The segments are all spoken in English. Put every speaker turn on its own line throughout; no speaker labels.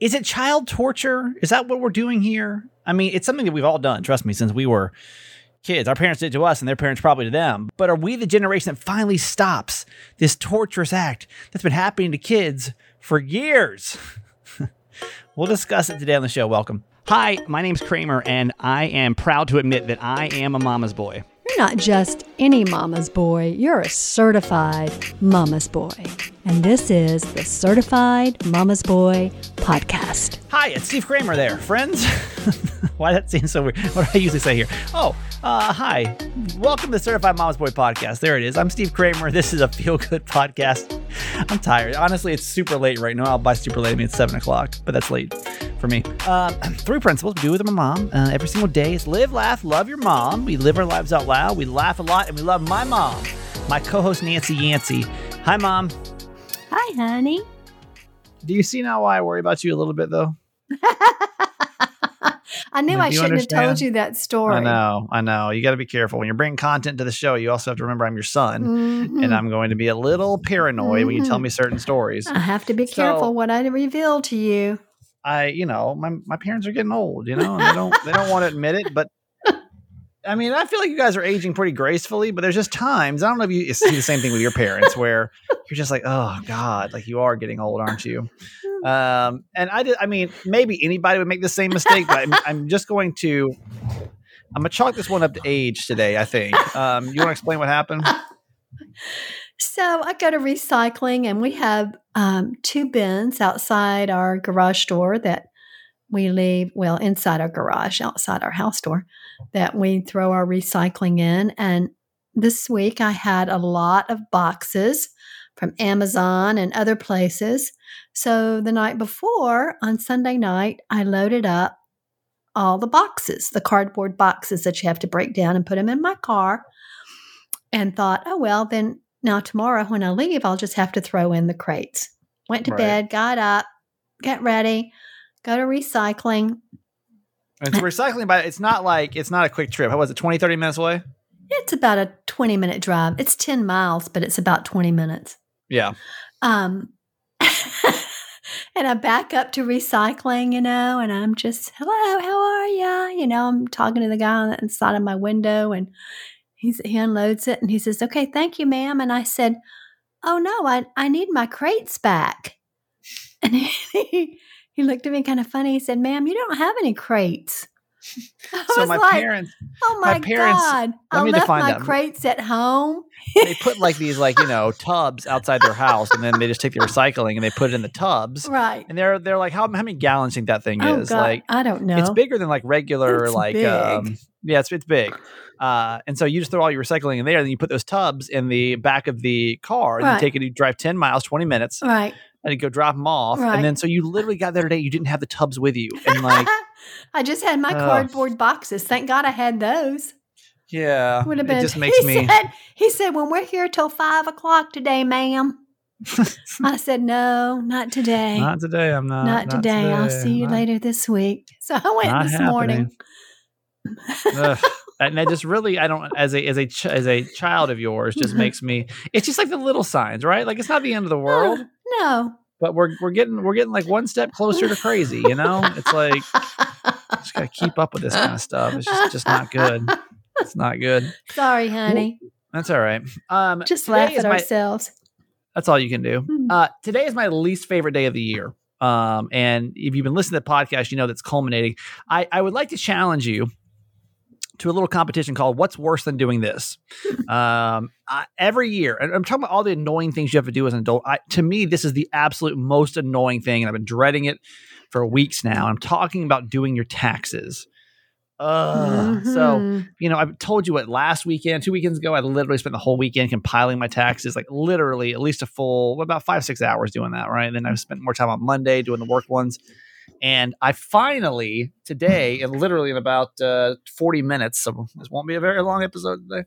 is it child torture? Is that what we're doing here? I mean, it's something that we've all done, trust me, since we were kids. Our parents did to us, and their parents probably to them. But are we the generation that finally stops this torturous act that's been happening to kids for years? we'll discuss it today on the show. Welcome. Hi, my name's Kramer, and I am proud to admit that I am a mama's boy.
You're not just any mama's boy, you're a certified mama's boy. And this is the Certified Mama's Boy podcast.
Hi, it's Steve Kramer there, friends. Why that seems so weird? What do I usually say here? Oh, uh, hi. Welcome to Certified Mama's Boy podcast. There it is. I'm Steve Kramer. This is a feel good podcast. I'm tired. Honestly, it's super late right now. I'll buy super late. I mean, it's 7 o'clock, but that's late for me. Uh, three principles we do with my mom uh, every single day is live, laugh, love your mom. We live our lives out loud. We laugh a lot, and we love my mom, my co host, Nancy Yancey. Hi, mom.
Hi, honey.
Do you see now why I worry about you a little bit, though?
I knew I shouldn't have told you that story.
I know, I know. You got to be careful when you're bringing content to the show. You also have to remember I'm your son,
Mhm.
and I'm going to be a little paranoid when you tell
Mhm.
me certain stories.
I have to be
So-
careful what I reveal to you.
I, you know, my my parents are getting old, you know, and they don't they don't want to admit it, but I mean, I feel like you guys are aging pretty gracefully, but there's just times I don't know if you see the same thing with your parents where you're just like, oh God, like you are getting old, aren't you? Um, and I did. I mean, maybe anybody would make the same mistake, but I'm, I'm just going to. I'm gonna chalk this one up to age today. I think. Um, you want to explain what happened?
So I go to recycling, and we have um, two bins outside our garage door that we leave, well, inside our garage, outside our house door, that we throw our recycling in. And this week I had a lot of boxes from Amazon and other places. So the night before, on Sunday night, I loaded up all the boxes, the cardboard boxes that you have to break down and put them in my car, and thought, oh, well, then now tomorrow when I leave, I'll just have to throw in the crates. Went to
Right.
bed, got up, get ready, go to recycling.
And so recycling, but it's not like it's not a quick trip. How was it? 20, 30 minutes away?
It's about a 20 minute drive. It's 10 miles, but it's about 20 minutes.
Yeah.
Um, and I back up to recycling, you know, and I'm just, hello, how are you? You know, I'm talking to the guy on the inside of my window and he's, he unloads it and he says, okay, thank you, ma'am. And I said, oh no, I, I need my crates back. And he, he looked at me kind of funny. He said, ma'am, you don't have any crates.
So my
like,
parents,
oh
my
my,
parents-
God,
let
I
me
left
define
my
that.
crates at home.
they put like these like you know tubs outside their house, and then they just take the recycling and they put it in the tubs,
Right.
and they're they're like how how many gallons think that thing
Oh
is?
God,
Like
I don't know.
it's bigger than like regular
It's
like
big.
um yeah it's it's big. Uh, and so you just throw all your recycling in there, and then you put those tubs in the back of the car, and
Right.
you take it, you drive ten miles, twenty minutes,
Right.
And you go drop them off,
Right.
and then so you literally got there today, you didn't have the tubs with you, and like
I just had my
Ugh.
cardboard boxes. Thank God I had those.
yeah,
Would have
it
been.
just makes
he
me
said. He said, "When we're here till five o'clock today, ma'am." I said, "No, not today.
not today. I'm not
not, today. I'll see you
Not-
later this week." So I went
Not
this morning.
And that just really i don't as a as a ch- as a child of yours just makes me it's just like the little signs right like it's not the end of the world
no.
but we're we're getting we're getting like one step closer to crazy you know it's like just gotta keep up with this kind of stuff it's just just not good it's not good
Sorry, honey.
that's all right um
Just laugh at
my-
ourselves.
that's all you can do
Hmm.
uh today is my least favorite day of the year um and if you've been listening to the podcast you know that's culminating i i would like to challenge you to a little competition called "What's Worse Than Doing This." um, I, every year, and I'm talking about all the annoying things you have to do as an adult. I, to me, this is the absolute most annoying thing, and I've been dreading it for weeks now. I'm talking about doing your taxes. Uh, So
Mhm.
you know, I told you what last weekend, two weekends ago, I literally spent the whole weekend compiling my taxes, like literally at least a full about five six hours doing that. Right, and then I spent more time on Monday doing the work ones. And I finally today, and literally in about uh, forty minutes, so this won't be a very long episode today.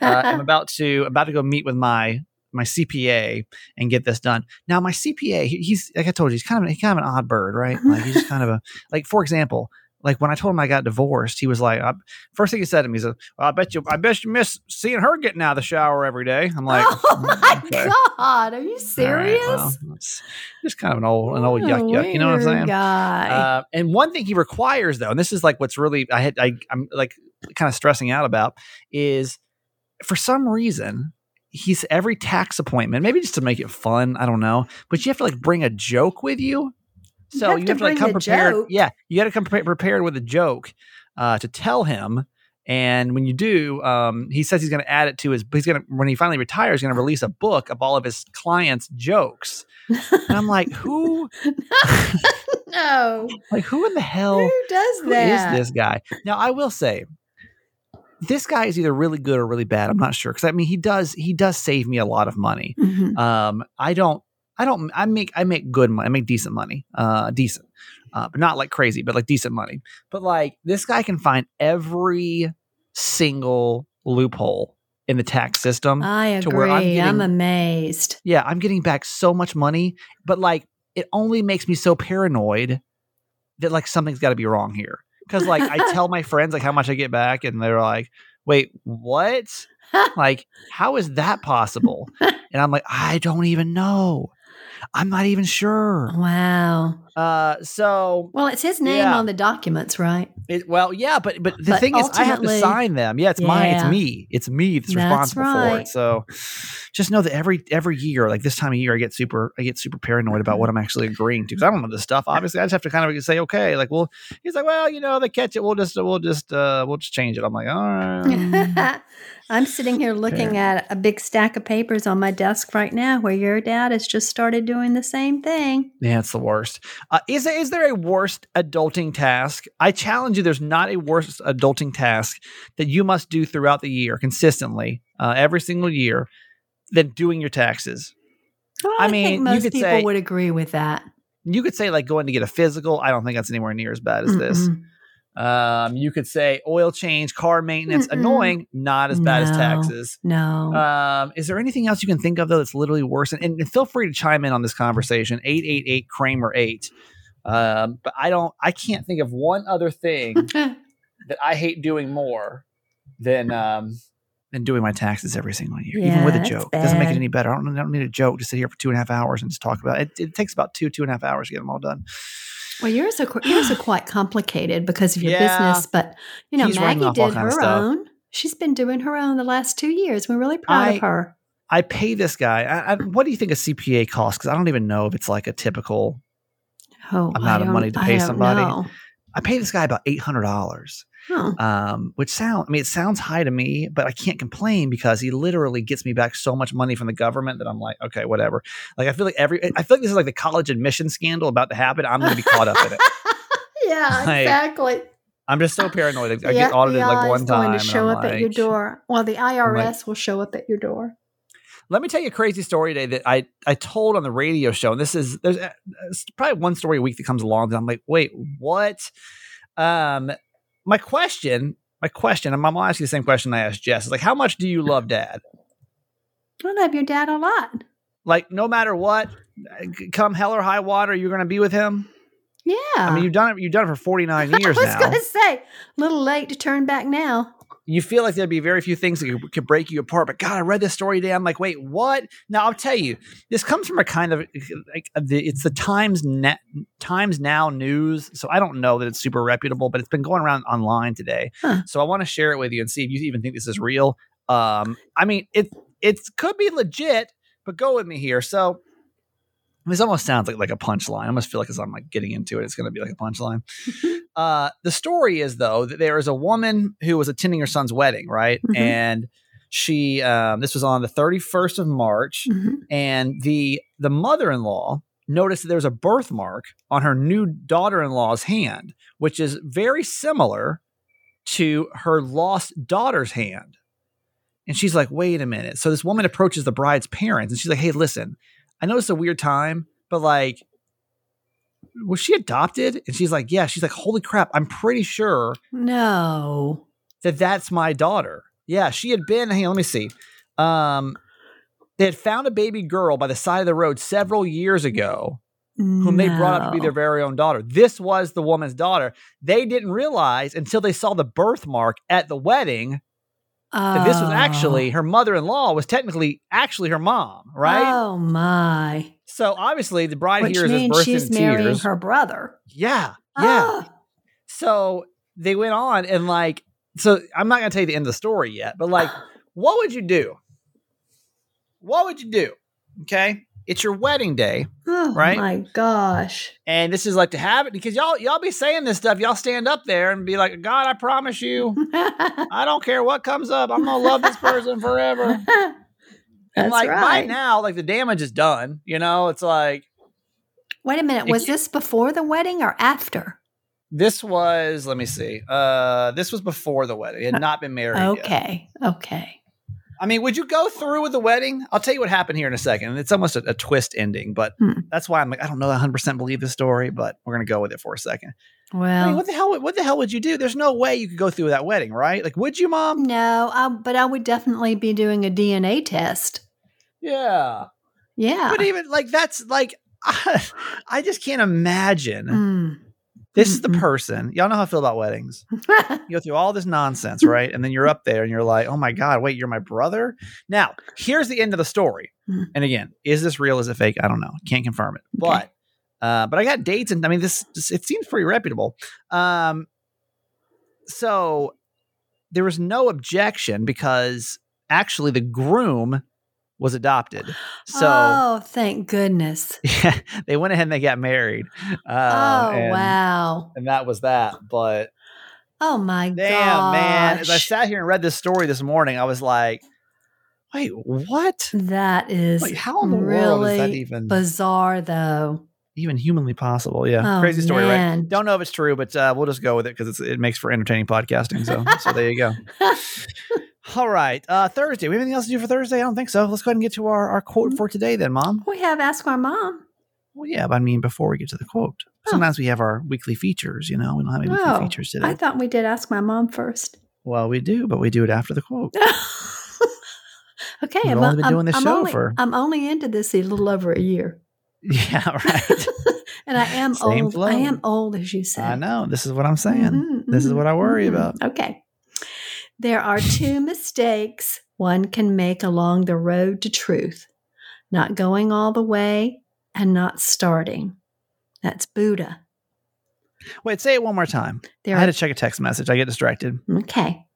Uh, I'm about to about to go meet with my my CPA and get this done. Now, my CPA, he- he's like I told you, he's kind of he's kind of an odd bird, right? Like he's just kind of a like, for example, like when I told him I got divorced, he was like, I, first thing he said to me, he said, well, "I bet you, I bet you miss seeing her getting out of the shower every day." I'm like,
oh my
okay.
God. Are you
"All right,
serious?
well, it's just kind of an old, an old yuck yuck. You know what I'm saying? Uh, and one thing he requires, though, and this is like what's really I had I, I'm like kind of stressing out about is for some reason he's every tax appointment, maybe just to make it fun, I don't know, but you have to like bring a joke with you.
You
So
have
you have to like come prepared.
joke?
Yeah, you got to come pre- prepared with a joke uh, to tell him. And when you do, um, he says he's going to add it to his. He's going to when he finally retires, he's going to release a book of all of his clients' jokes. And I'm like, who,
no.
like who in the hell?
Who does
Who is
that?
this guy? Now, I will say, this guy is either really good or really bad. I'm not sure because I mean, he does he does save me a lot of money.
Mhm.
Um, I don't, I don't, I make I make good money. I make decent money, uh, decent, uh, but not like crazy, but like decent money. But like this guy can find every single loophole in the tax system.
I
to where I'm
agree. I'm, amazed.
yeah, I'm getting back so much money, but like it only makes me so paranoid that like something's got to be wrong here. Because like I tell my friends like how much I get back, and they're like, "Wait, what? like how is that possible?" And I'm like, "I don't even know. I'm not even sure."
Wow.
Uh, so
Well, it's his name
Yeah.
on the documents, right?
it, well, yeah, but but the
But
thing is, I have to sign them. Yeah, it's my, it's me, it's me that's,
That's
responsible for
right.
it. So just know that every every year, like this time of year, I get super, I get super paranoid about what I'm actually agreeing to because I don't know this stuff. Obviously, I just have to kind of say, okay, like, well, he's like, well, you know, they catch it, we'll just, we'll just, uh, we'll just change it. I'm like, all right.
I'm sitting here looking at a big stack of papers on my desk right now where your dad has just started doing the same thing.
Yeah, it's the worst. Uh, is there, is there a worst adulting task? I challenge you. There's not a worst adulting task that you must do throughout the year consistently, uh, every single year, than doing your taxes.
Well,
I
I,
mean,
think most people
say-
would agree with that.
You could say like going to get a physical. I don't think that's anywhere near as bad as this. Um, you could say oil change, car maintenance,
Mm-mm.
annoying, not as bad as taxes.
No.
Um, is there anything else you can think of though that's literally worse? And, and feel free to chime in on this conversation. Eight eight eight Kramer eight. Um, but I don't. I can't think of one other thing that I hate doing more than um than doing my taxes every single year, even with a joke. It doesn't make it any better. I don't, I don't need a joke to sit here for two and a half hours and just talk about it. It takes about two two and a half hours to get them all done.
Well, yours are yours are quite complicated because of your
Yeah.
business, but you know,
He's
Maggie did her own. She's been doing her own the last two years. We're really proud
I-
of her.
I pay this guy. I, I, what do you think a CPA costs? Because I don't even know if it's like a typical.
Oh,
amount of money to pay somebody.
know.
I pay this guy about eight hundred dollars.
Oh.
um, which sound I mean it sounds high to me, but I can't complain because he literally gets me back so much money from the government that I'm like, okay, whatever. Like I feel like every I feel like this is like the college admission scandal about to happen. I'm going to be caught up in it.
yeah,
Like,
exactly.
I'm just so paranoid. I
The
get audited like one time.
going to show up at your door. Well, the IRS will show up at your door.
Let me tell you a crazy story today that I I told on the radio show. And this is there's uh, probably one story a week that comes along that I'm like, wait, what? Um, my question, my question, and I'm gonna ask you the same question I asked Jess. Is like, how much do you love Dad?
I love your dad a lot.
Like, no matter what, come hell or high water, you're gonna be with him.
Yeah.
I mean, you've done it. You've done it for 49 years
I was going to say, a little late to turn back now.
You feel like there'd be very few things that could, could break you apart. But God, I read this story today. I'm like, wait, what? Now I'll tell you, this comes from a kind of like the, it's the Times Net Times Now news. So I don't know that it's super reputable, but it's been going around online today.
Huh.
So I want to share it with you and see if you even think this is real. Um, I mean, it it could be legit, but go with me here. So. This almost sounds like, like a punchline. I almost feel like as I'm like getting into it, it's going to be like a punchline. Uh, the story is though that there is a woman who was attending her son's wedding, right?
Mhm.
And she, um, this was on the 31st of March,
Mhm.
and the the mother-in-law noticed that there was a birthmark on her new daughter-in-law's hand, which is very similar to her lost daughter's hand. And she's like, wait a minute. So this woman approaches the bride's parents, and she's like, hey, listen, I know it's a weird time, but like, was she adopted? And she's like, yeah. She's like, holy crap, I'm pretty sure
No.
that that's my daughter. Yeah, she had been. Hang on, let me see. Um, they had found a baby girl by the side of the road several years ago, whom they brought up to be their very own daughter. This was the woman's daughter. They didn't realize until they saw the birthmark at the wedding that this was actually her mother-in-law was technically actually her mom, right?
Oh my!
So obviously the bride
Which
here is
means she's marrying
tears.
her brother.
Yeah, yeah.
Ah.
So they went on and like, so I'm not gonna tell you the end of the story yet, but like, what would you do? What would you do? Okay, it's your wedding day, Right.
Oh
Right?
my gosh!
and this is like to have it because y'all y'all be saying this stuff. Y'all stand up there and be like, God, I promise you, I don't care what comes up. I'm gonna love this person forever.
That's
and like by
right.
now, like the damage is done. You know, it's like
Wait a minute. Was this before the wedding or after?
this was. Let me see. Uh, this was before the wedding. It had not been married. yet.
Okay.
I mean, would you go through with the wedding? I'll tell you what happened here in a second. It's almost a, a twist ending, but
Hmm.
that's why I'm like, I don't know 100% believe the story, but we're going to go with it for a second. I
Well,
mean, what the hell, what the hell would you do? There's no way you could go through with that wedding, right? Like, would you, mom?
no, I, but I would definitely be doing a DNA test.
Yeah.
Yeah.
But even like, that's like, I, just can't imagine.
Mm.
This is the person. Y'all know how I feel about weddings. You go through all this nonsense, right? And then you're up there and you're like, oh my God, wait, you're my brother? Now, here's the end of the story.
Hmm.
And again, is this real? Is it fake? I don't know. Can't confirm it.
Okay.
But uh, but I got dates and I mean this, this it seems pretty reputable. Um so there was no objection because actually the groom was adopted. So
oh, thank goodness.
yeah, they went ahead and they got married. Uh,
oh,
and,
wow.
And that was that. But
Oh, my God.
Damn, man. As I sat here and read this story this morning, I was like, wait, what?
That is
Like, how in the
really
world is that even
bizarre, though.
even humanly possible? Yeah.
Oh,
Crazy story, right?
man.
Don't know if it's true, but uh, we'll just go with it because it makes for entertaining podcasting. So, so there you go. All right. Uh, Thursday. We have anything else to do for Thursday? I don't think so. Let's go ahead and get to our, our quote for today, then, Mom.
we have Ask Our Mom.
Well, yeah, but I mean, before we get to the quote,
Oh.
sometimes we have our weekly features. You know, we don't have any
Oh,
weekly features today.
I thought we did Ask My Mom first.
well, we do, but we do it after the quote.
okay,
We've
I'm,
only been
I'm-
doing this
I'm
show
only,
for-
I'm only into this a little over a year,
Yeah, right.
and I am
Same
old.
flow.
I am old, as you said.
I know. This is what I'm saying.
Mhm,
This is
mhm,
what I worry
mhm.
about.
Okay. There are two mistakes one can make along the road to truth not going all the way and not starting. That's Buddha.
Wait, say it one more time.
There
I had to check a text message. I get distracted.
okay.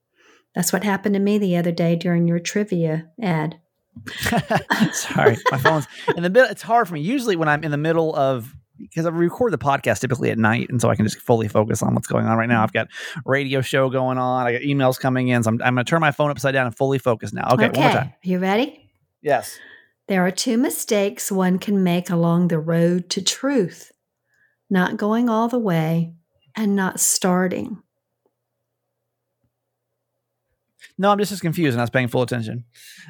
That's what happened to me the other day during your trivia ad.
Sorry, my phone's in the middle. It's hard for me. Usually, when I'm in the middle of because I record the podcast typically at night, and so I can just fully focus on what's going on right now. I've got radio show going on. I got emails coming in, so I'm, I'm going to turn my phone upside down and fully focus now. Okay, one more time.
You ready?
Yes.
There are two mistakes one can make along the road to truth not going all the way and not starting.
No, I'm just as confused, and I was paying full attention.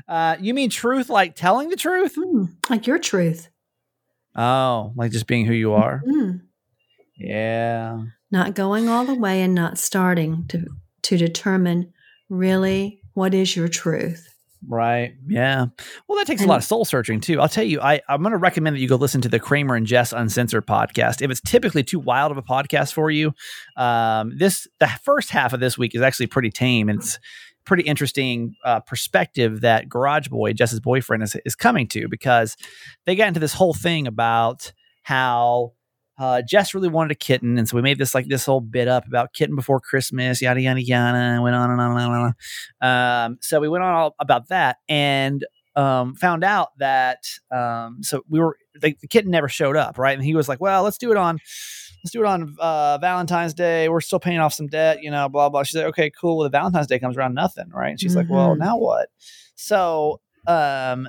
Uh, you mean truth, like telling the truth?
Hmm, like your truth.
Oh, like just being who you are.
Hmm.
Yeah.
not going all the way and not starting to to determine really what is your truth.
Right. Yeah. Well, that takes a lot of soul searching too. I'll tell you, I, I'm going to recommend that you go listen to the Kramer and Jess Uncensored podcast. If it's typically too wild of a podcast for you, um, this the first half of this week is actually pretty tame. And it's pretty interesting uh, perspective that Garage Boy, Jess's boyfriend, is is coming to because they got into this whole thing about how uh, Jess really wanted a kitten, and so we made this like this whole bit up about kitten before Christmas, yada yada yada, and went on and on and on. And on. Um, so we went on all about that, and um, found out that um, so we were like the kitten never showed up, right? And he was like, "Well, let's do it on." Let's do it on uh, Valentine's Day. We're still paying off some debt, you know, blah, blah. She's like, okay, cool. Well, the Valentine's Day comes around, nothing, right? And she's like, well,
Mhm.
now what? So um,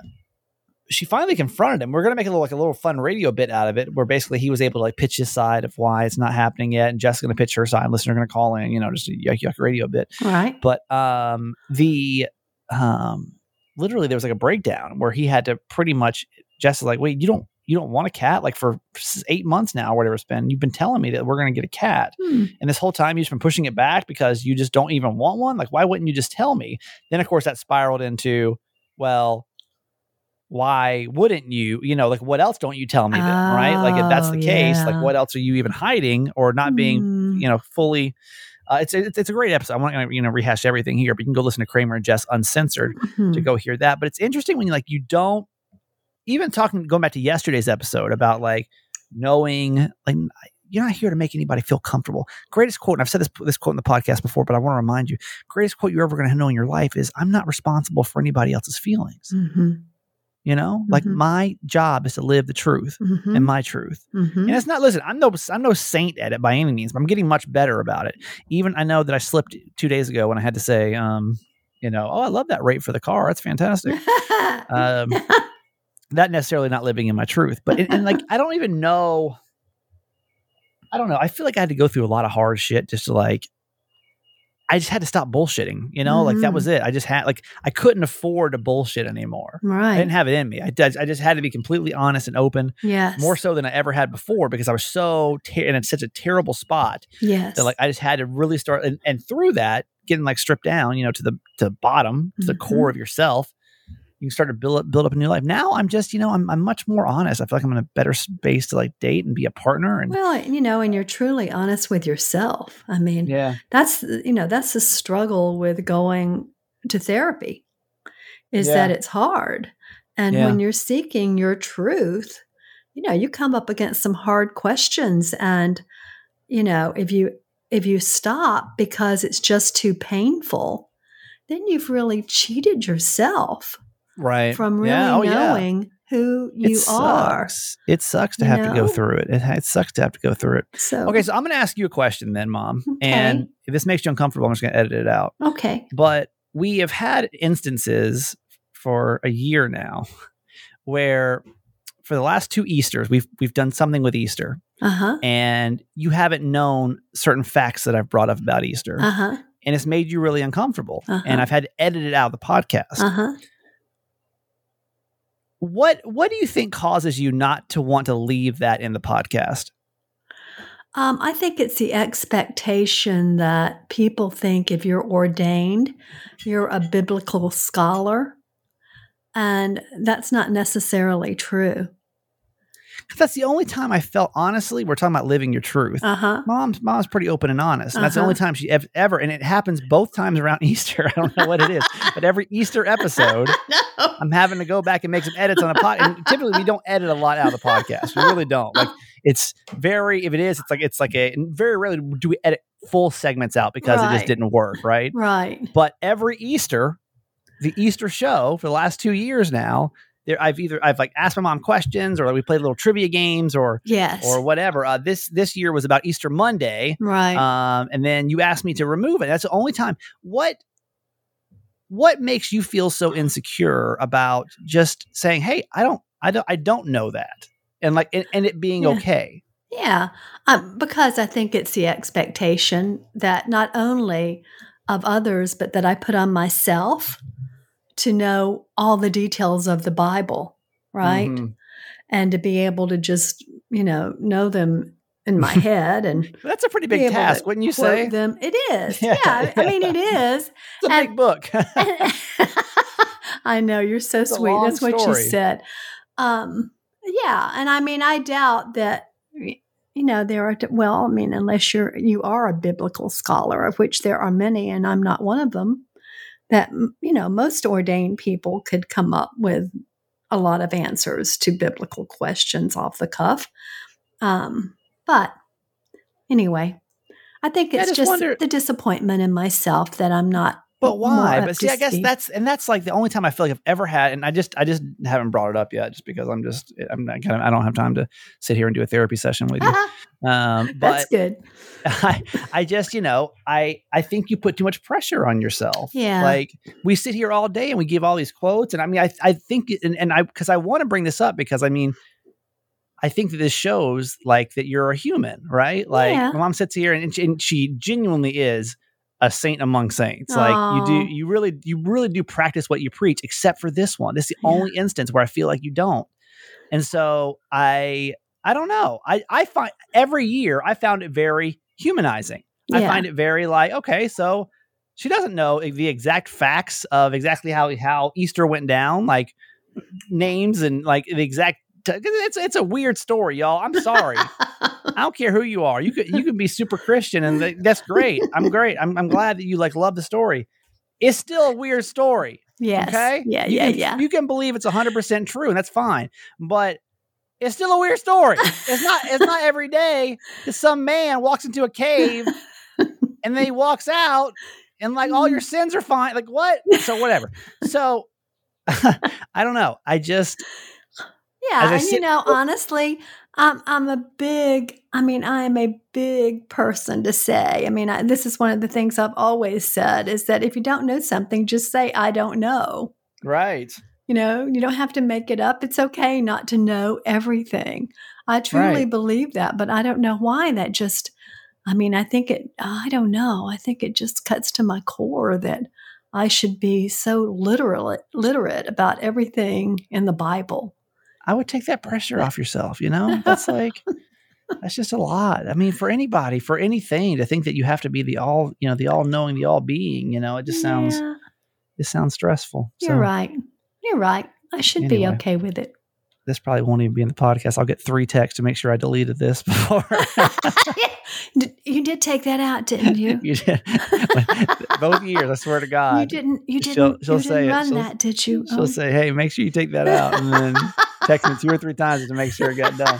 she finally confronted him. We're gonna make a little like a little fun radio bit out of it, where basically he was able to like pitch his side of why it's not happening yet, and Jess's gonna pitch her side. Listener gonna call in, you know, just a yuck yuck radio bit.
Right?
But um, the um, literally there was like a breakdown where he had to pretty much Jess is like, wait, you don't you don't want a cat like for eight months now or whatever it's been. You've been telling me that we're gonna get a cat,
Hmm.
and this whole time you've just been pushing it back because you just don't even want one. Like, why wouldn't you just tell me? Then of course that spiraled into, well, why wouldn't you? You know, like what else don't you tell me then, right? Like if that's the
Oh,
case, like what else are you even hiding or not being,
Mm.
you know, fully uh, it's, it's it's a great episode. I'm not going to you know rehash everything here, but you can go listen to Kramer and Jess uncensored to
Mhm.
go hear that. But it's interesting when you like you don't even talking going back to yesterday's episode about like knowing like you're not here to make anybody feel comfortable. Greatest quote, and I've said this this quote in the podcast before, but I want to remind you: greatest quote you're ever going to know in your life is "I'm not responsible for anybody else's feelings."
Mhm.
You know, like
Mhm.
my job is to live the truth
Mhm.
and my truth.
Mhm.
And it's not listen, I'm no I'm no saint at it by any means, but I'm getting much better about it. Even I know that I slipped two days ago when I had to say, um, you know, oh, I love that rate for the car. That's fantastic. um, not necessarily not living in my truth, but and, and like I don't even know. I don't know. I feel like I had to go through a lot of hard shit just to like. I just had to stop bullshitting, you know, like that was it. I just had like I couldn't afford to bullshit anymore.
Right.
I didn't have it in me. I, I just had to be completely honest and open,
yes.
more so than I ever had before, because I was so ter- in such a terrible spot
Yes.
that like I just had to really start and, and through that getting like stripped down, you know, to the to the bottom, to the
Mhm.
core of yourself. You can start to build up build up a new life. Now I'm just, you know, I'm I'm much more honest. I feel like I'm in a better space to like date and be a partner and
well, you know, and you're truly honest with yourself. I mean,
yeah.
that's you know that's the struggle with going to therapy is
Yeah.
that it's hard and
Yeah.
when you're seeking your truth you know you come up against some hard questions and you know if you if you stop because it's just too painful then you've really cheated yourself
Right.
from really
yeah. Oh, yeah.
knowing who you
it
are.
It sucks to
You
have to go through it. it. It sucks to have to go through it.
so
Okay, so I'm going to ask you a question then, Mom.
Okay.
And if this makes you uncomfortable, I'm just going to edit it out.
okay
But we have had instances for a year now where for the last two Easters, we've we've done something with Easter,
uh-huh
and you haven't known certain facts that I've brought up about Easter,
uh-huh
and it's made you really uncomfortable.
Uh-huh.
And I've had to edit it out of the podcast. What what do you think causes you not to want to leave that in the podcast?
Um, I think it's the expectation that people think if you're ordained, you're a biblical scholar. And that's not necessarily true.
'Cause that's the only time I felt honestly. We're talking about living your truth.
Uh huh.
Mom's mom's pretty open and honest. And that's the
Uh-huh.
only time she ev- ever, and it happens both times around Easter. I don't know what it is, but every Easter episode,
no.
I'm having to go back and make some edits on a pod. And typically, we don't edit a lot out of the podcast. We really don't. Like it's very. If it is, it's like it's like a. Very rarely do we edit full segments out because it just didn't work, right?
Right.
But every Easter, the Easter show for the last two years now, there I've either I've like asked my mom questions or we played little trivia games or
Yes.
or whatever. Uh, this this year was about Easter Monday,
right.
um, and then you asked me to remove it. That's the only time. What what makes you feel so insecure about just saying, "Hey, I don't, I don't, I don't know that," and like, and, and it being
Yeah.
okay?
Yeah, um, because I think it's the expectation that not only of others, but that I put on myself to know all the details of the Bible, right?
Mhm.
And to be able to just, you know, know them in my head and
That's a pretty big task, wouldn't you say?
them. It is.
Yeah,
Yeah, I mean, it is.
It's a
and-
big book.
I know you're so
a
sweet. That's what
story.
you said. Um, yeah, and I mean, I doubt that. You know, there are well, I mean, unless you're you are a biblical scholar, of which there are many, and I'm not one of them. That you know, most ordained people could come up with a lot of answers to biblical questions off the cuff. Um, but anyway, I think
Yeah, I
it's
just
just
wonder-
the disappointment in myself that I'm not
But why? But see, I guess that's and that's like the only time I feel like I've ever had, and I just I just haven't brought it up yet, just because I'm just I'm not kind of I don't have time to sit here and do a therapy session with you. Um, but
That's good.
I, I just, you know, I, I think you put too much pressure on yourself.
Yeah.
Like we sit here all day and we give all these quotes. And I mean, I, I think, and, and I, cause I want to bring this up because I mean, I think that this shows like that you're a human, right? Like
Yeah.
my mom sits here and, she- and she genuinely is a saint among saints. Like you do, you really, you really do practice what you preach, except for this one. This is the
Yeah.
only instance where I feel like you don't. And so I, I don't know. I, I find every year I found it very humanizing. I find it very like, okay, so she doesn't know the exact facts of exactly how how Easter went down. Like names and like the exact. It's it's a weird story, y'all. I'm sorry. I don't care who you are. You could you can be super Christian, and that's great. I'm great. I'm I'm glad that you like love the story. It's still a weird story.
Yes.
Okay.
Yeah.
You
yeah.
can,
yeah.
You can believe it's 100 percent true, and that's fine. But it's still a weird story. It's not. It's not every day that some man walks into a cave and then he walks out and like all your sins are fine. Like what? So whatever. So I don't know. I just
Yeah, and you know, honestly, I'm I'm a big. I mean, I am a big person to say. I mean, I, this is one of the things I've always said is that if you don't know something, just say I don't know.
right.
You know, you don't have to make it up. It's okay not to know everything. I truly
Right.
believe that, but I don't know why that just. I mean, I think it. I don't know. I think it just cuts to my core that I should be so literate literate about everything in the Bible.
I would take that pressure off yourself. You know, that's like that's just a lot. I mean, for anybody, for anything, to think that you have to be the all, you know, the all knowing, the all being. You know, it just sounds
Yeah.
it sounds stressful.
You're
So
right. You're right. I should be okay with it.
This probably won't even be in the podcast. I'll get three texts to make sure I deleted this before.
You did take that out, didn't you?
you did. Both years, I swear to God.
you didn't. You didn't.
she'll
you
say
didn't
it.
run
She'll-
that, did you?
She'll
Oh.
say, "Hey, make sure you take that out," and then text me two or three times to make sure it got done.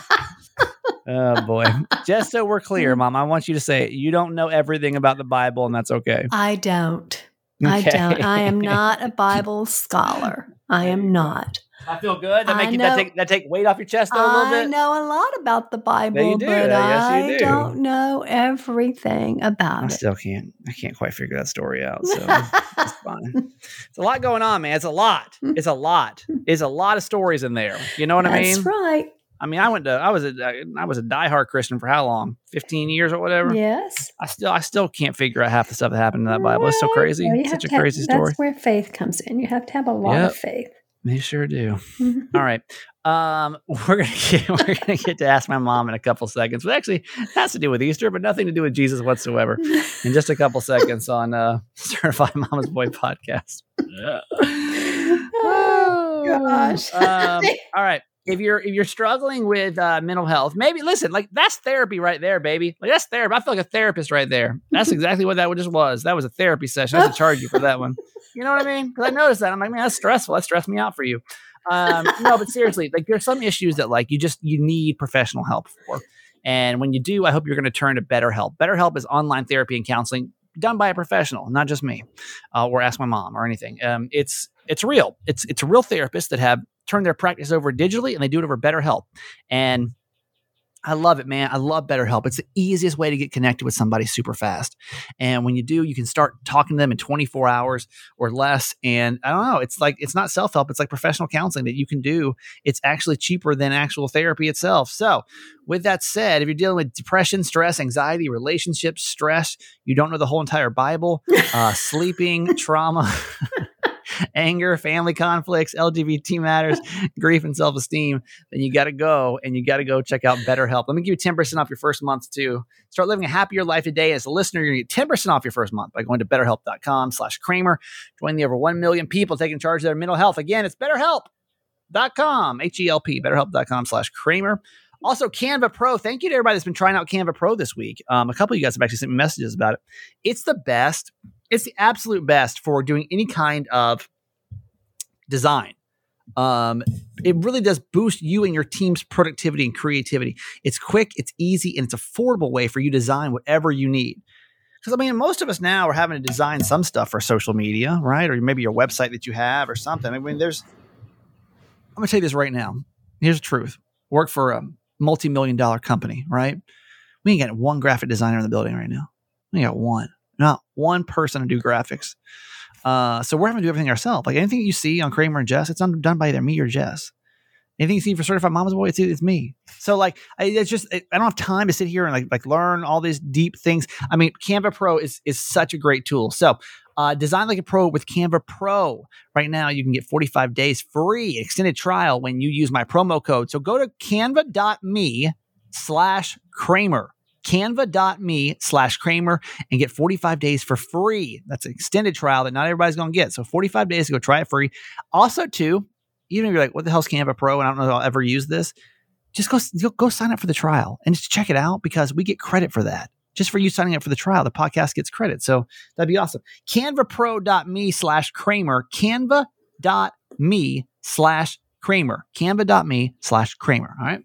Oh boy! Just so we're clear, mm. Mom, I want you to say you don't know everything about the Bible, and that's okay.
I don't. I don't. I am not a Bible scholar. I am not.
I feel good. That
I
make you that take that take weight off your chest though, a little
I
bit.
know a lot about the Bible,
do.
but
Yes,
I
do.
don't know everything
I
about it.
I still can't. I can't quite figure that story out. So it's fine. It's a lot going on, man. It's a lot. It's a lot. It's a lot of stories in there. You know what I mean?
That's right.
I mean, I went to. I was a. I was a diehard Christian for how long? Fifteen years or whatever.
Yes.
I still. I still can't figure out half the stuff that happened in that Bible. It's so crazy.
well,
It's such a
have-
crazy story.
That's where faith comes in. You have to have a lot
Yep.
of faith.
They sure do. All right. Um, we're gonna get we're gonna get to ask my mom in a couple seconds. But actually has to do with Easter, but nothing to do with Jesus whatsoever. In just a couple seconds on uh Certified Mama's Boy podcast.
Oh, gosh.
Um, all right. If you're if you're struggling with uh, mental health, maybe listen. Like that's therapy right there, baby. Like that's therapy. I feel like a therapist right there. That's exactly what that just was. That was a therapy session. I to charge you for that one. You know what I mean? Because I noticed that. I'm like, man, that's stressful. That stressed me out for you. Um, no, but seriously, like there's some issues that like you just you need professional help for. And when you do, I hope you're going to turn to BetterHelp. BetterHelp is online therapy and counseling done by a professional, not just me, uh, or ask my mom or anything. Um, it's it's real. It's it's real therapists that have turned their practice over digitally and they do it over BetterHelp. And I love it, man. I love BetterHelp. It's the easiest way to get connected with somebody super fast. And when you do, you can start talking to them in 24 hours or less. And I don't know, it's like it's not self-help, it's like professional counseling that you can do. It's actually cheaper than actual therapy itself. So, with that said, if you're dealing with depression, stress, anxiety, relationships, stress, you don't know the whole entire Bible, uh, sleeping, trauma, anger, family conflicts, LGBT matters, grief, and self esteem, then you got to go and you got to go check out BetterHelp. Let me give you 10% off your first month too. Start living a happier life today. As a listener, you're going to get 10% off your first month by going to betterhelp.com slash Kramer. Join the over 1 million people taking charge of their mental health. Again, it's betterhelp.com, H E L P, betterhelp.com slash Kramer. Also, Canva Pro. Thank you to everybody that's been trying out Canva Pro this week. Um, a couple of you guys have actually sent me messages about it. It's the best. It's the absolute best for doing any kind of design. Um, it really does boost you and your team's productivity and creativity. It's quick, it's easy, and it's affordable way for you to design whatever you need. Because I mean, most of us now are having to design some stuff for social media, right? Or maybe your website that you have or something. I mean, there's. I'm gonna tell you this right now. Here's the truth. Work for a multi-million dollar company, right? We ain't got one graphic designer in the building right now. We got one, not one person to do graphics. Uh, so we're having to do everything ourselves. Like anything you see on Kramer and Jess, it's done by either me or Jess. Anything you see for Certified Mama's Boy, it's, it's me. So like, I, it's just I don't have time to sit here and like like learn all these deep things. I mean, Canva Pro is is such a great tool. So uh, design like a pro with Canva Pro. Right now, you can get 45 days free extended trial when you use my promo code. So go to canva.me slash Kramer canva.me slash Kramer and get 45 days for free. That's an extended trial that not everybody's going to get. So 45 days to go try it free. Also, too, even if you're like, what the hell's Canva Pro? And I don't know if I'll ever use this. Just go, go, go sign up for the trial and just check it out because we get credit for that. Just for you signing up for the trial, the podcast gets credit. So that'd be awesome. CanvaPro.me slash Kramer. Canva.me slash Kramer. Canva.me slash Kramer. All right.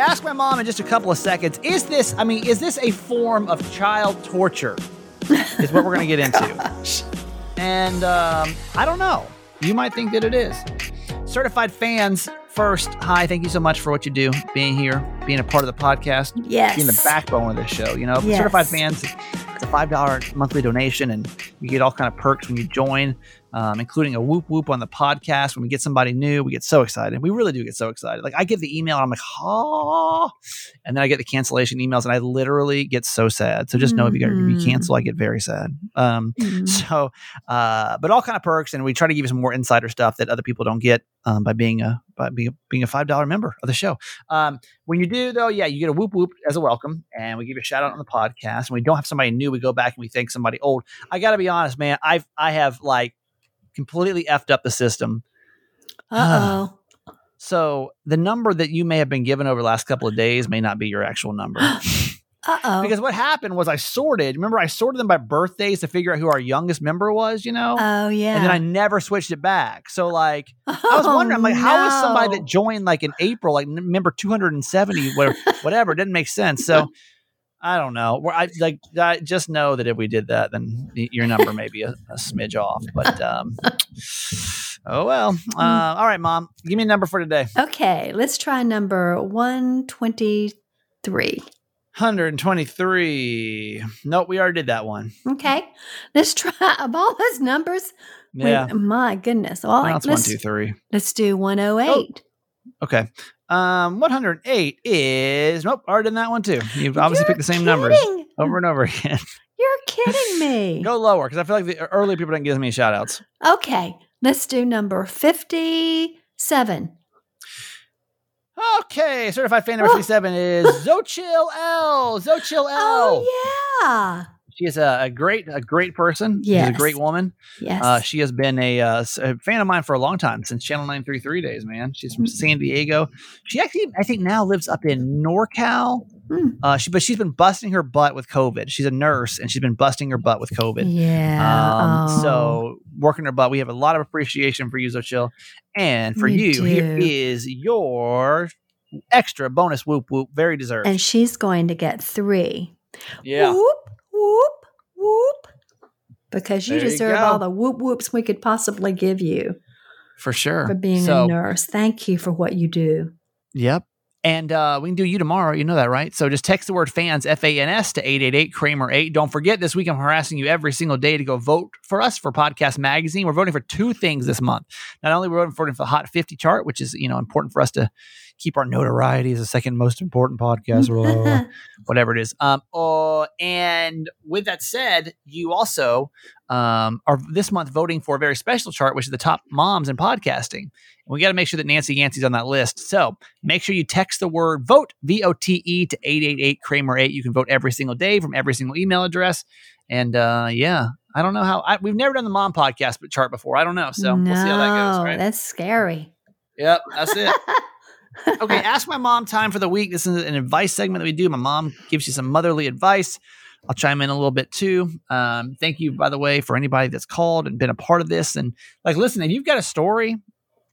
Ask my mom in just a couple of seconds. Is this, I mean, is this a form of child torture? Is what we're going to get into. And um, I don't know. You might think that it is. Certified fans, first, hi, thank you so much for what you do, being here, being a part of the podcast,
Yes.
being the backbone of this show. You know,
Yes.
certified fans, it's a five dollar monthly donation, and you get all kind of perks when you join, um, including a whoop whoop on the podcast. When we get somebody new, we get so excited. We really do get so excited. Like I get the email, and I'm like, oh, and then I get the cancellation emails, and I literally get so sad. So just know if you got if
Mhm.
you cancel, I get very sad. Um,
Mhm.
so, uh, but all kind of perks, and we try to give you some more insider stuff that other people don't get um, by being a by being being a five dollar member of the show. Um, when you do, though, yeah, you get a whoop whoop as a welcome, and we give you a shout out on the podcast. And we don't have somebody new, we go back and we thank somebody old. I got to be honest, man, I've I have like completely effed up the system.
Uh oh.
So the number that you may have been given over the last couple of days may not be your actual number.
Uh oh.
Because what happened was I sorted. Remember, I sorted them by birthdays to figure out who our youngest member was. You know,
Oh yeah.
and then I never switched it back. So like, I was wondering, I'm like, how is somebody that joined like in April, like member 270, whatever, whatever, it didn't make sense. So I don't know. I like, I just know that if we did that, then your number may be a, a smidge off. But um, oh well. Uh, all right, mom, give me a number for today.
Okay, let's try number one twenty-three.
123. Nope, we already did that one.
Okay, let's try of all those numbers. we-
Yeah.
my goodness. All
Well,
right,
that's one,
let's,
two,
let's do one oh eight.
Okay. Um, 108 is nope, already done that one too. You've obviously picked the same numbers over and over again.
You're kidding me.
Go lower because I feel like the early people didn't give me shout outs.
Okay, let's do number fifty-seven.
Okay, certified fan number
Oh.
57 is Zochil L. Zochil L.
Oh yeah.
She is a, a great, a great person. She's a great woman.
Yes.
Uh, she has been a, uh, s- a fan of mine for a long time since Channel 933 days, man. She's from
Mhm.
San Diego. She actually, I think, now lives up in NorCal.
Mm.
Uh, she, but she's been busting her butt with COVID. She's a nurse and she's been busting her butt with COVID.
yeah.
Um,
oh.
So working her butt, we have a lot of appreciation for you, Zochil. And for
We
you, here
do.
is your extra bonus whoop whoop, very deserved.
and she's going to get three.
yeah.
Whoop, whoop, whoop. Because you
There
deserve
go.
all the whoop whoops we could possibly give you
For sure.
for being
so,
a nurse. Thank you for what you do.
Yep. And uh, we can do you tomorrow. You know that, right? So just text the word fans, F A N S, to 888 Kramer 8. Don't forget, this week I'm harassing you every single day to go vote for us for Podcast Magazine. We're voting for two things this month. Not only we're voting for the Hot 50 chart, which is, you know, important for us to keep our notoriety as the second most important podcast, blah, blah, blah, whatever it is. Um, uh, and with that said, you also um, are this month voting for a very special chart, which is the top moms in podcasting. And we got to make sure that Nancy Yancey's on that list. So make sure you text the word vote, V O T E, to 888 Kramer 8. You can vote every single day from every single email address. And uh, yeah, I don't know how I, we've never done the mom podcast but chart before. I don't know. So
no,
we'll see how that goes. Right.
That's scary.
Yep, that's it. okay, ask my mom time for the week. This is an advice segment that we do. My mom gives you some motherly advice. I'll chime in a little bit too. Um, thank you, by the way, for anybody that's called and been a part of this. And like, listen, if you've got a story,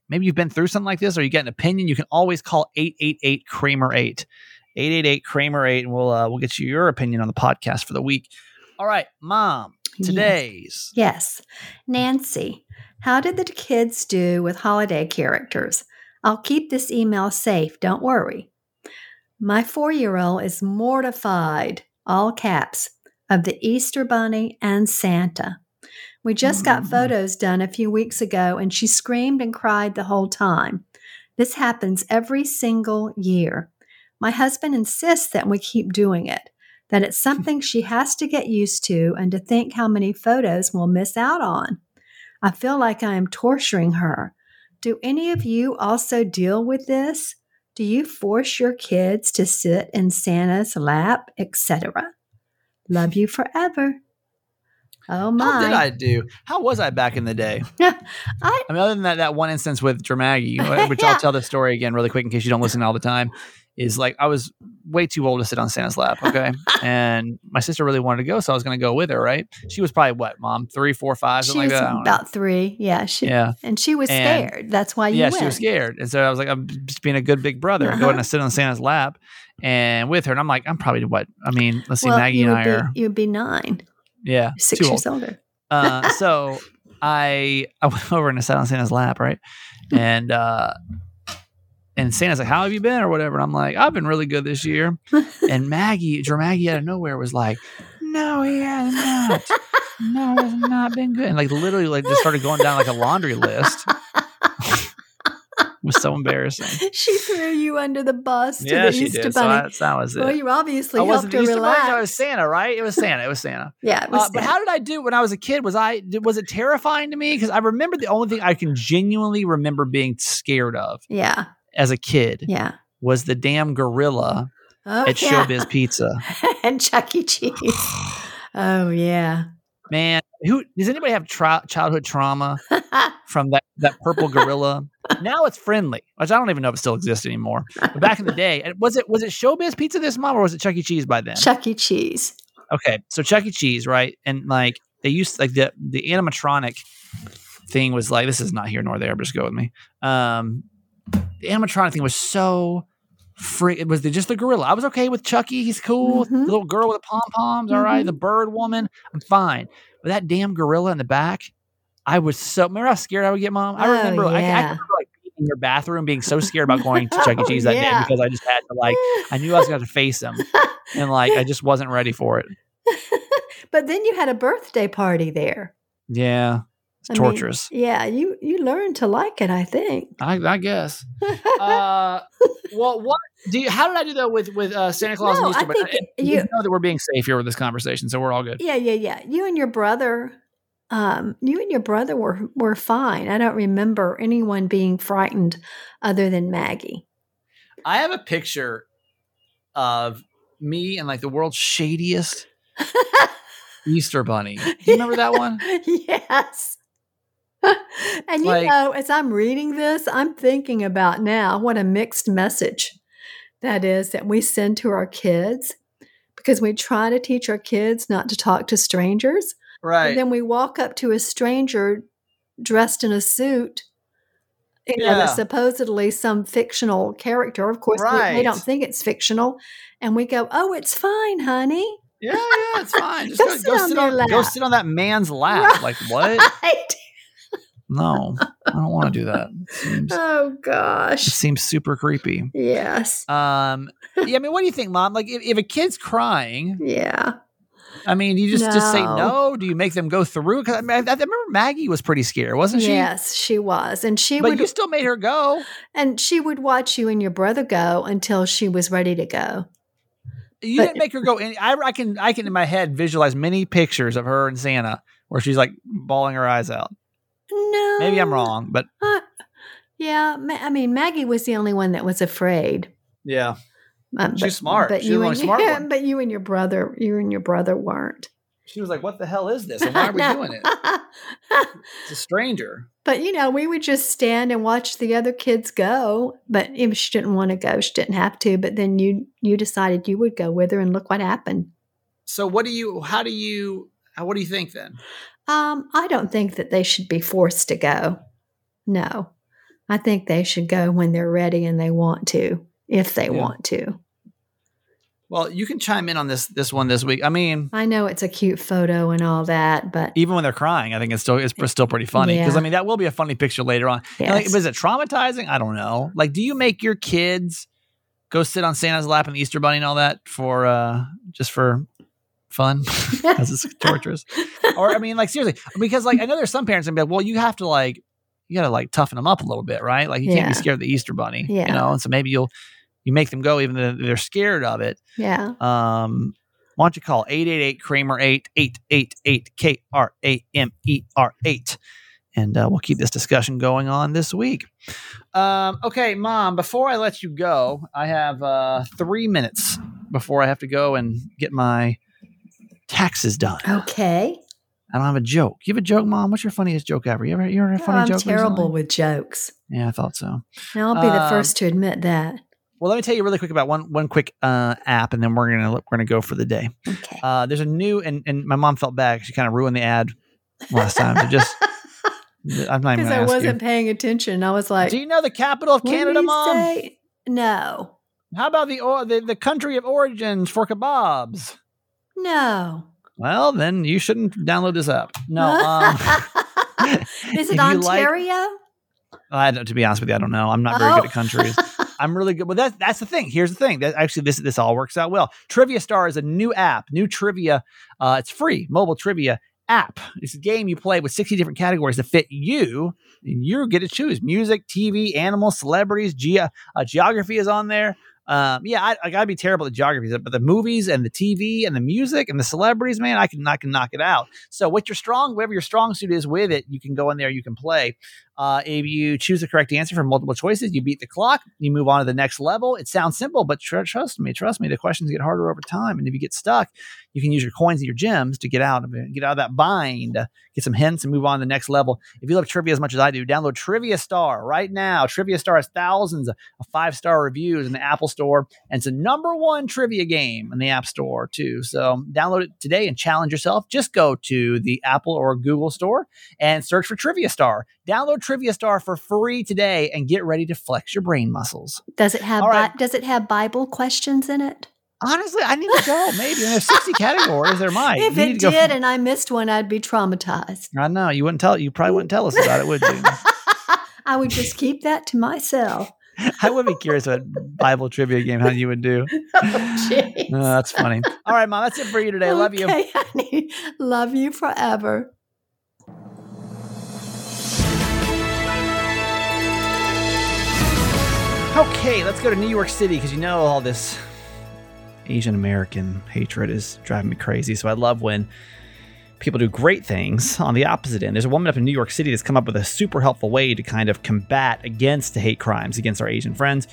maybe you've been through something like this, or you get an opinion, you can always call 888 Kramer 8. 888 Kramer 8, and we'll uh, we'll get you your opinion on the podcast for the week. All right, mom, today's.
Yes. Nancy, how did the kids do with holiday characters? I'll keep this email safe, don't worry. My four year old is mortified, all caps, of the Easter Bunny and Santa. We just got
Mm.
photos done a few weeks ago and she screamed and cried the whole time. This happens every single year. My husband insists that we keep doing it, that it's something she has to get used to and to think how many photos we'll miss out on. I feel like I am torturing her. Do any of you also deal with this? Do you force your kids to sit in Santa's lap, etc.? Love you forever. Oh my!
How did I do? How was I back in the day?
I
I mean, other than that, that one instance with Dramaggie, which
Yeah.
I'll tell the story again really quick in case you don't listen all the time, is like I was way too old to sit on Santa's lap. Okay. and my sister really wanted to go, so I was going to go with her, right? She was probably what, mom, three, four, five,
she
something
was
like that. Don't know.
about three. Yeah, she
Yeah.
and she was
And-
scared. That's why you
yeah,
went.
she was scared. And so I was like, I'm just being a good big brother
Uh-huh.
going to sit on Santa's lap and with her. And I'm like, I'm probably what? I mean, let's see,
Well,
Maggie and I
be,
are,
you would be nine,
yeah,
six
too old.
years older.
Uh, so I I went over and I sat on Santa's lap, right? And uh, and Santa's like, "How have you been?" or whatever. And I'm like, "I've been really good this year." and Maggie, Maggie out of nowhere was like, "No, he has not. No, he has not been good." And like literally, like just started going down like a laundry list. It was so embarrassing.
she threw you under the bus to
Yeah,
the
she
Easter
did. So
Bunny.
that's that was it.
well, you obviously
I
helped
wasn't
her
the Easter
relax.
Bunny, no, it was Santa, right? It was Santa. It was Santa.
yeah, it was
Uh, but how did I do when I was a kid? Was I was it terrifying to me? Because I remember the only thing I can genuinely remember being scared of
yeah,
as a kid
yeah.
was the damn gorilla
Oh,
at
yeah.
Showbiz Pizza.
and Chuck E. Cheese. oh yeah.
Man, who does anybody have tri- childhood trauma from that that purple gorilla? Now it's friendly, which I don't even know if it still exists anymore. But back in the day, was it was it Showbiz Pizza this mom or was it Chuck E. Cheese by then?
Chuck E. Cheese.
Okay, so Chuck E. Cheese, right? And like they used like the the animatronic thing was like this is not here nor there, but just go with me. Um, the animatronic thing was so freak. It was the, just the gorilla. I was okay with Chucky. He's cool.
Mhm.
The little girl with the pom poms. all right.
Mhm.
The bird woman. I'm fine. But that damn gorilla in the back, I was so. Remember how scared I would get, mom? I
Oh,
remember. I, I
yeah.
remember like being in your bathroom, being so scared about going to Chuck E.
Oh,
Cheese that
yeah.
day because I just had to like. I knew I was going to have to face him, and like I just wasn't ready for it.
but then you had a birthday party there.
Yeah, it's
I mean,
torturous.
yeah, you you learned to like it, I think.
I, I guess. Uh, well, what do you? How did I do that with with uh, Santa Claus
No,
and Easter?
I think you-
you know that we're being safe here with this conversation, so we're all good.
yeah, yeah, yeah. You and your brother, um, you and your brother were were fine. I don't remember anyone being frightened other than Maggie.
I have a picture of me and like the world's shadiest Easter Bunny. Do you remember that one?
yes. and you know, as I'm reading this, I'm thinking about now what a mixed message that is that we send to our kids because we try to teach our kids not to talk to strangers.
Right.
And then we walk up to a stranger dressed in a suit. You know,
Yeah.
that's supposedly some fictional character. Of course, we- they don't think it's fictional. And we go, Oh, it's fine, honey.
yeah, yeah, it's fine. Just
Go
go,
sit
go
on
sit on go sit on that man's lap.
Right.
Like what?
Right.
No, I don't want to do that. Seems,
Oh, gosh.
seems super creepy.
Yes.
Um, yeah, I mean, what do you think, Mom? Like, if, if a kid's crying,
Yeah.
I mean, you just just say
No.
no. Do you make them go through? Because I, mean, I, I remember Maggie was pretty scared, wasn't she?
Yes, she was. And she
But
would
you still made her go.
and she would watch you and your brother go until she was ready to go.
You
But-
didn't make her go. Any, I, I can I can in my head visualize many pictures of her and Santa where she's like bawling her eyes out.
No.
Maybe I'm wrong, but
Uh, yeah, Ma- I mean Maggie was the only one that was afraid.
yeah,
Um,
She's smart. She's the
you and,
smart.
But you and your brother, you and your brother weren't.
she was like, "What the hell is this? And why are we doing it? It's a stranger."
but you know, we would just stand and watch the other kids go. But if she didn't want to go, she didn't have to. But then you you decided you would go with her, and look what happened.
So what do you? How do you? What do you think then?
Um, I don't think that they should be forced to go. No, I think they should go when they're ready and they want to, if they
Yeah.
want to.
Well, you can chime in on this this one this week. I mean,
I know it's a cute photo and all that, but
even when they're crying, I think it's still it's still pretty funny because
Yeah.
I mean that will be a funny picture later on. And, Like,
yes.
was it traumatizing? I don't know. Like, do you make your kids go sit on Santa's lap and the Easter Bunny and all that for uh just for fun? Because it's torturous. or I mean, like seriously, because like I know there's some parents that be like, well, you have to like you gotta like toughen them up a little bit, right? Like you can't be scared of the Easter Bunny,
Yeah.
you know. And so maybe you'll you make them go even though they're scared of it.
yeah.
Um, why don't you call 888 Kramer 8 888 K R A M E R 8 and uh, we'll keep this discussion going on this week. Um, okay, mom, before I let you go, I have uh, three minutes before I have to go and get my taxes done.
Okay.
I don't have a joke. You have a joke, Mom? What's your funniest joke ever? You ever you ever a funny
Oh, I'm
joke?
terrible
recently?
with jokes.
Yeah, I thought so.
And I'll be the
Um,
first to admit that.
Well, let me tell you really quick about one one quick uh, app, and then we're gonna we're gonna go for the day.
Okay.
Uh, there's a new, and and my mom felt bad. She kind of ruined the ad last time. Just, I'm not even
Because I wasn't paying attention. I was like,
Do you know the capital of Canada, Mom?
say?" No.
How about the, or, the the country of origins for kebabs?
No.
Well, then you shouldn't download this app. No. Um,
Is it
you like-
Ontario?
I don't, to be honest with you, I don't know. I'm not very good
Oh.
at countries. I'm really good. Well, that's that's the thing. Here's the thing. That actually this this all works out well. Trivia Star is a new app, new trivia. Uh, it's free mobile trivia app. It's a game you play with 60 different categories that fit you. And you get to choose music, TV, animals, celebrities. Ge- uh, geography is on there. Um, yeah, I, I gotta be terrible at geography, but the movies and the TV and the music and the celebrities, man, I can I can knock it out. So, what your strong, whatever your strong suit is with it, you can go in there, you can play. Uh, if you choose the correct answer from multiple choices, you beat the clock. You move on to the next level. It sounds simple, but tr- trust me, trust me, the questions get harder over time. And if you get stuck, you can use your coins and your gems to get out of it, get out of that bind, get some hints, and move on to the next level. If you love trivia as much as I do, download Trivia Star right now. Trivia Star has thousands of five star reviews in the Apple Store, and it's the number one trivia game in the App Store too. So download it today and challenge yourself. Just go to the Apple or Google Store and search for Trivia Star. Download Trivia Star for free today and get ready to flex your brain muscles.
Does it have
right.
Bi- Does it have Bible questions in it?
Honestly, I need to go. Maybe there's 60 categories. There might.
if it did and I missed one, I'd be traumatized.
I know you wouldn't tell. You probably wouldn't tell us about it, would you?
I would just keep that to myself.
I would be curious what Bible trivia game how you would do.
Oh,
that's funny. All right, mom. That's it for you today. Love you.
Okay, honey. Love you forever.
Okay, let's go to New York City because you know all this Asian American hatred is driving me crazy. So I love when people do great things on the opposite end. There's a woman up in New York City that's come up with a super helpful way to kind of combat against hate crimes against our Asian friends.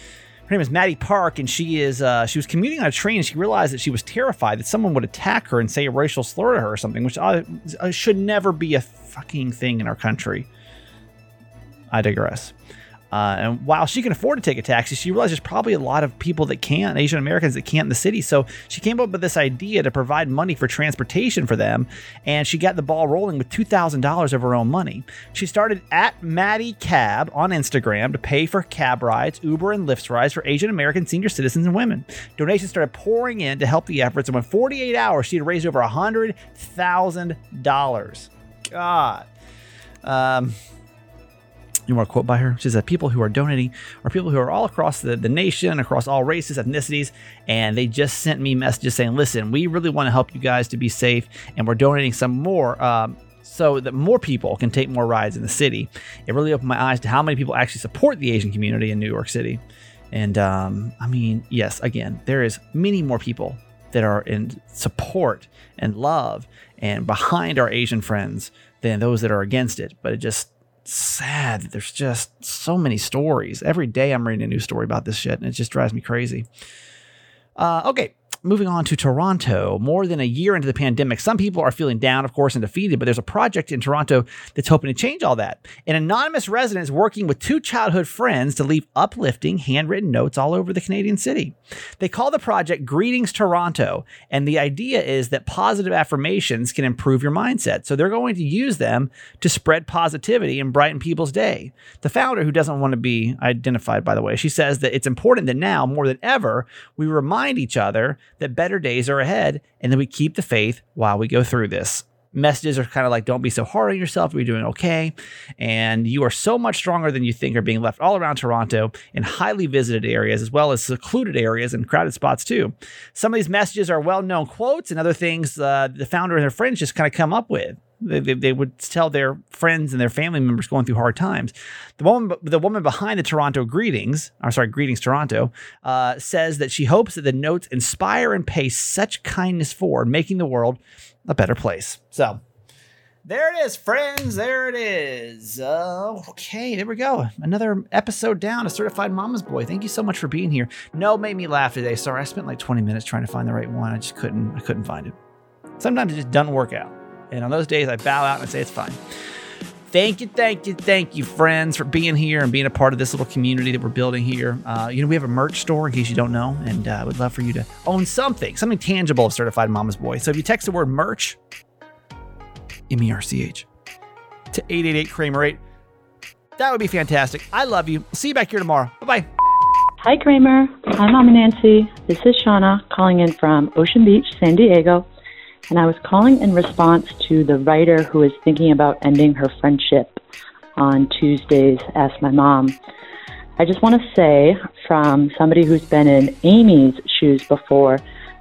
Her name is Maddie Park, and she is uh, she was commuting on a train, and she realized that she was terrified that someone would attack her and say a racial slur to her or something, which uh, uh, should never be a fucking thing in our country. I digress. Uh, and while she can afford to take a taxi, she realized there's probably a lot of people that can't, Asian Americans that can't in the city. So she came up with this idea to provide money for transportation for them, and she got the ball rolling with $2,000 of her own money. She started at Maddie Cab on Instagram to pay for cab rides, Uber, and Lyft rides for Asian American senior citizens and women. Donations started pouring in to help the efforts, and within 48 hours, she had raised over $100,000. God. Um, you want a quote by her? She said, People who are donating are people who are all across the, the nation, across all races, ethnicities, and they just sent me messages saying, Listen, we really want to help you guys to be safe, and we're donating some more. Um, so that more people can take more rides in the city. It really opened my eyes to how many people actually support the Asian community in New York City. And um, I mean, yes, again, there is many more people that are in support and love and behind our Asian friends than those that are against it. But it just sad there's just so many stories. Every day I'm reading a new story about this shit, and it just drives me crazy. Uh, okay, moving on to Toronto. More than a year into the pandemic, some people are feeling down, of course, and defeated, but there's a project in Toronto that's hoping to change all that. An anonymous resident is working with two childhood friends to leave uplifting, handwritten notes all over the Canadian city. They call the project Greetings Toronto, and the idea is that positive affirmations can improve your mindset. So they're going to use them to spread positivity and brighten people's day. The founder, who doesn't want to be identified, by the way, she says that it's important that now, more than ever, we remind each other that better days are ahead and that we keep the faith while we go through this. Messages are kind of like, don't be so hard on yourself. We're doing okay. And you are so much stronger than you think are being left all around Toronto in highly visited areas, as well as secluded areas and crowded spots, too. Some of these messages are well known quotes and other things uh, the founder and her friends just kind of come up with. They, they, would tell their friends and their family members going through hard times. The woman, the woman behind the Toronto greetings, I'm sorry, greetings Toronto, uh, says that she hopes that the notes inspire and pay such kindness forward, making the world a better place. So there it is, friends. There it is. Uh, okay, there we go. Another episode down. A certified mama's boy. Thank you so much for being here. No, made me laugh today. Sorry, I spent like 20 minutes trying to find the right one. I just couldn't. I couldn't find it. Sometimes it just doesn't work out. And on those days, I bow out and I say, it's fine. Thank you, thank you, thank you, friends, for being here and being a part of this little community that we're building here. Uh, you know, we have a merch store in case you don't know, and I uh, would love for you to own something, something tangible of Certified Mama's Boy. So if you text the word merch, M E R C H, to 888 Kramer 8, that would be fantastic. I love you. See you back here tomorrow. Bye bye.
Hi, Kramer. Hi, Mama Nancy. This is Shauna calling in from Ocean Beach, San Diego and I was calling in response to the writer who is thinking about ending her friendship on Tuesdays Ask My Mom. I just want to say, from somebody who's been in Amy's shoes before,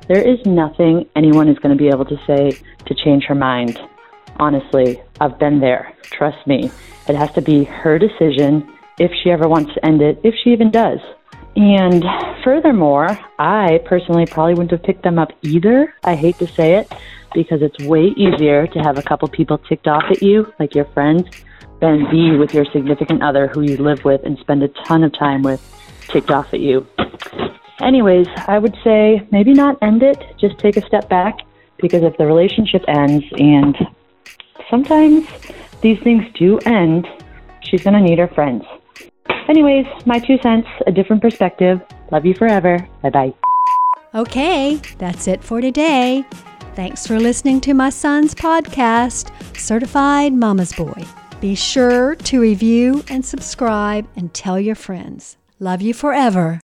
there is nothing anyone is going to be able to say to change her mind. Honestly, I've been there. Trust me. It has to be her decision if she ever wants to end it, if she even does. And furthermore, I personally probably wouldn't have picked them up either. I hate to say it because it's way easier to have a couple people ticked off at you, like your friends, than be with your significant other who you live with and spend a ton of time with ticked off at you. Anyways, I would say maybe not end it, just take a step back because if the relationship ends and sometimes these things do end, she's going to need her friends. Anyways, my two cents, a different perspective. Love you forever. Bye bye.
Okay, that's it for today. Thanks for listening to my son's podcast, Certified Mama's Boy. Be sure to review and subscribe and tell your friends. Love you forever.